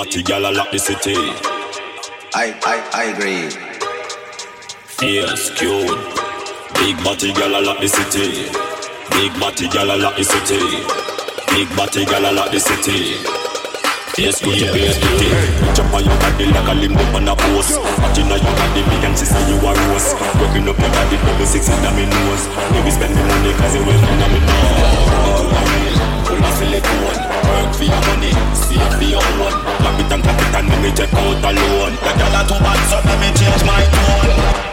Body gal a lock the city. I, I, I agree. Fierce, cute. Big body gal a lock the city. Big body gal a lock the city. Big body gal a lock the city. Yes, good to be a Jump on your body like a limb up on a post. Watching on your body, me and she say you a rose. Working up your body, double six in my nose. You be spending money cause you will come on me nose full of silicone Work for your money, save for your own Lock it and clap it and me check out alone The girl are too bad so let me change my tone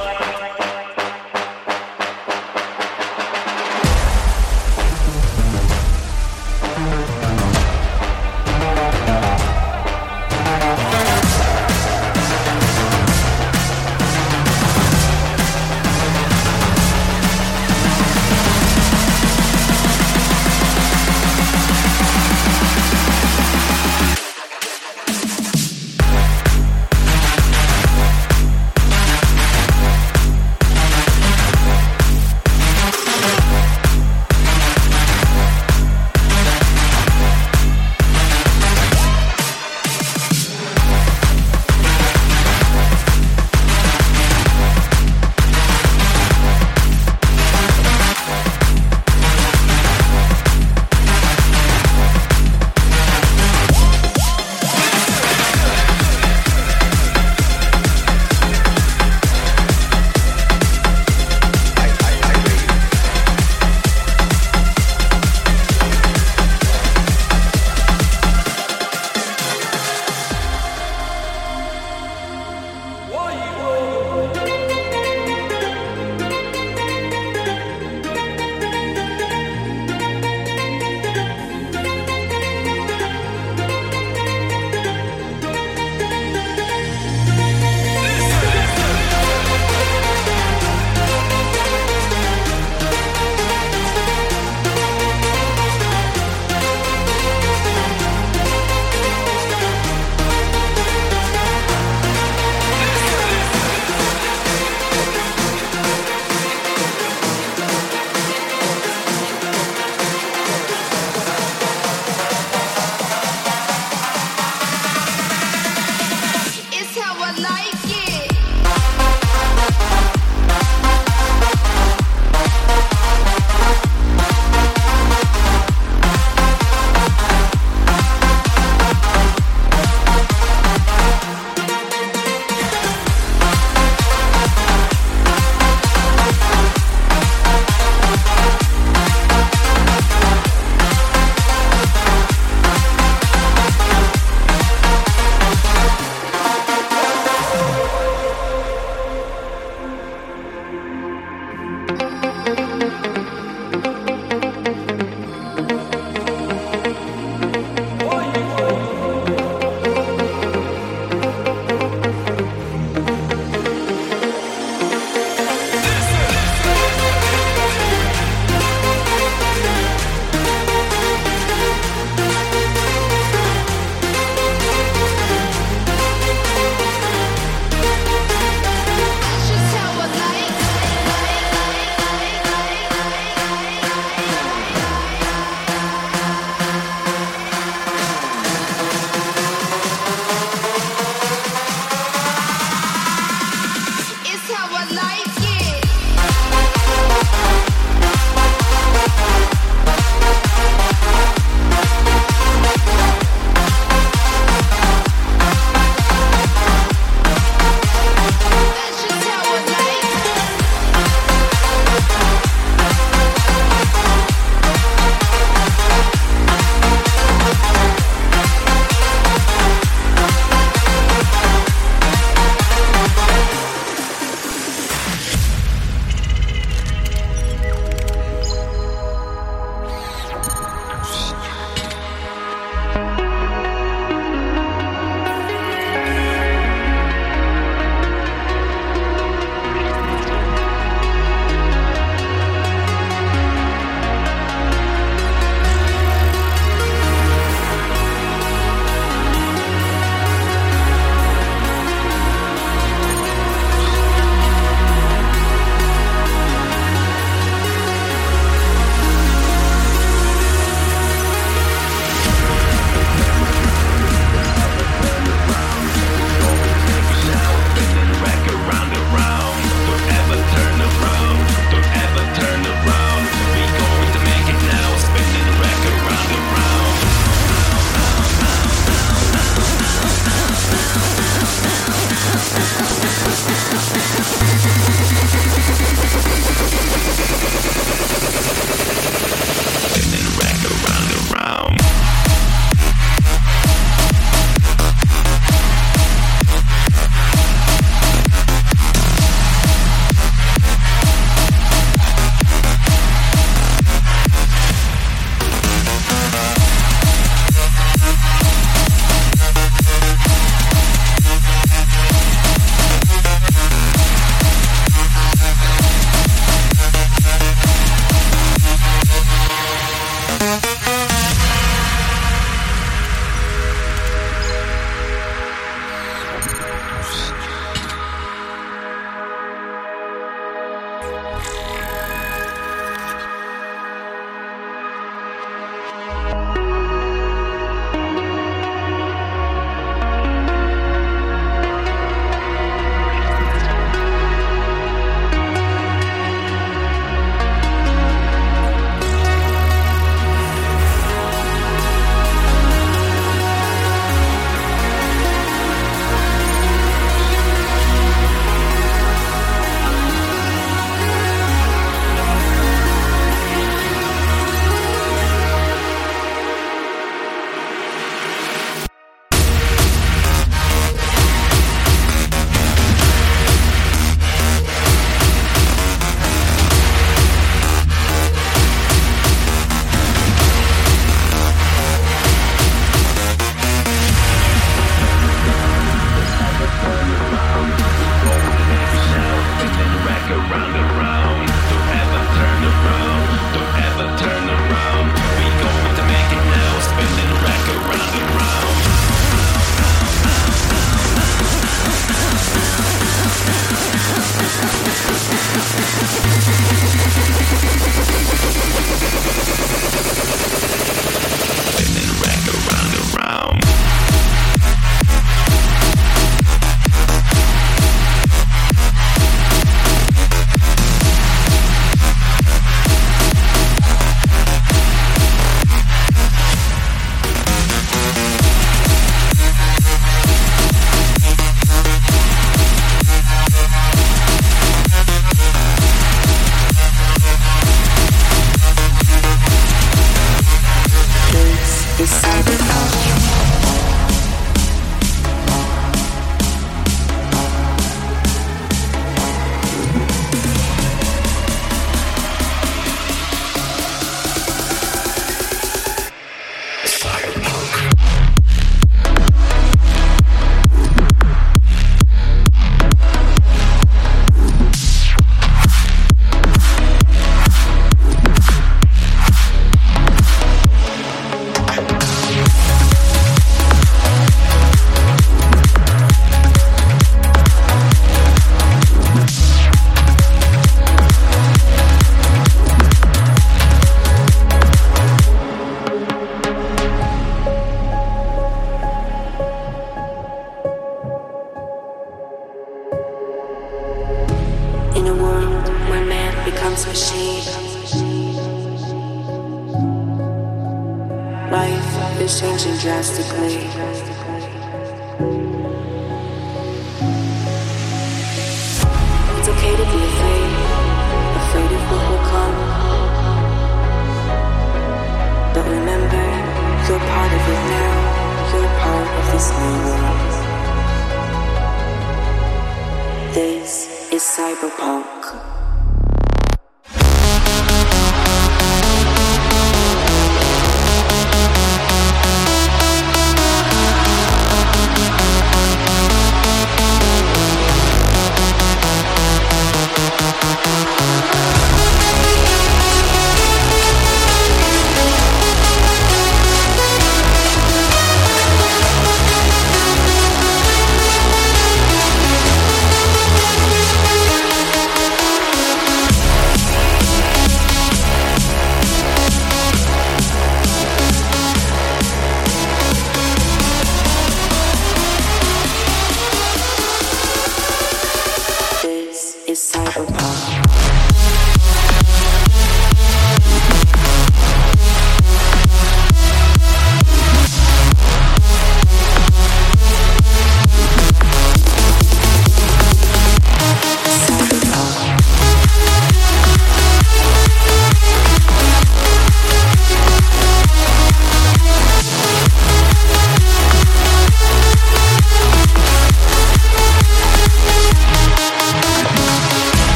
you're part of it now. You're part of this new world. This is cyberpunk.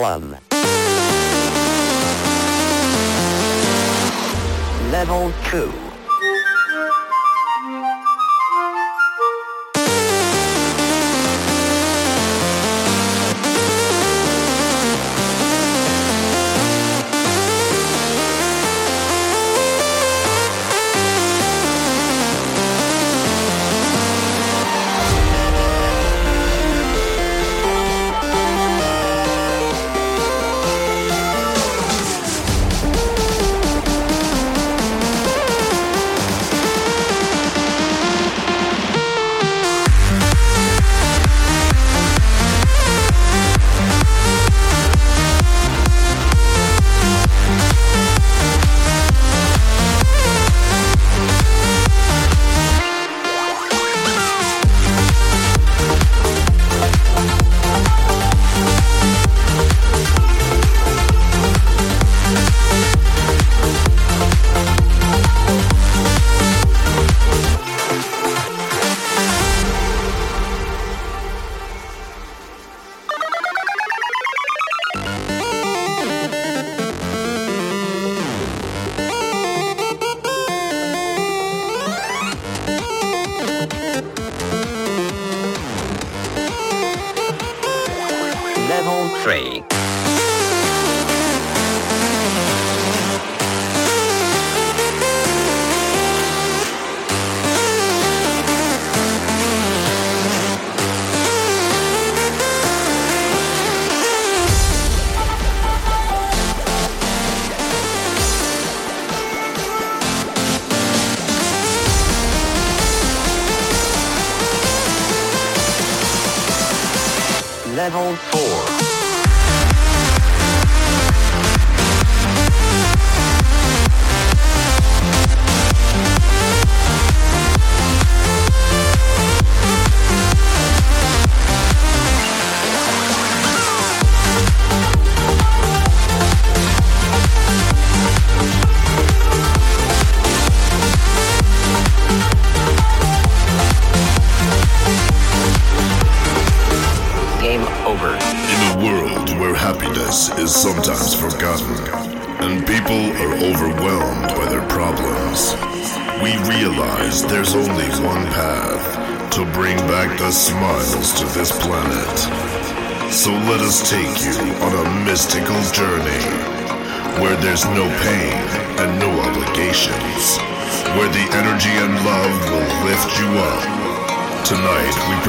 1. Level 2.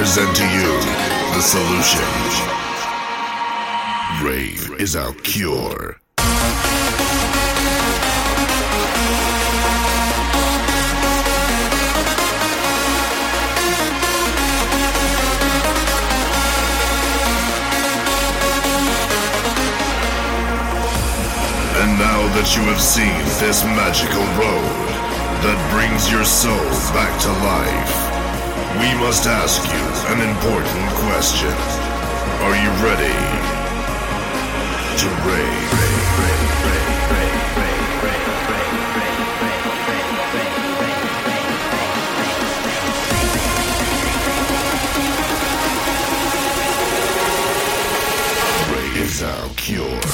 Present to you the solution rave is our cure. And now that you have seen this magical road that brings your soul back to life, we must ask you an important question. Are you ready? to rave? is our cure.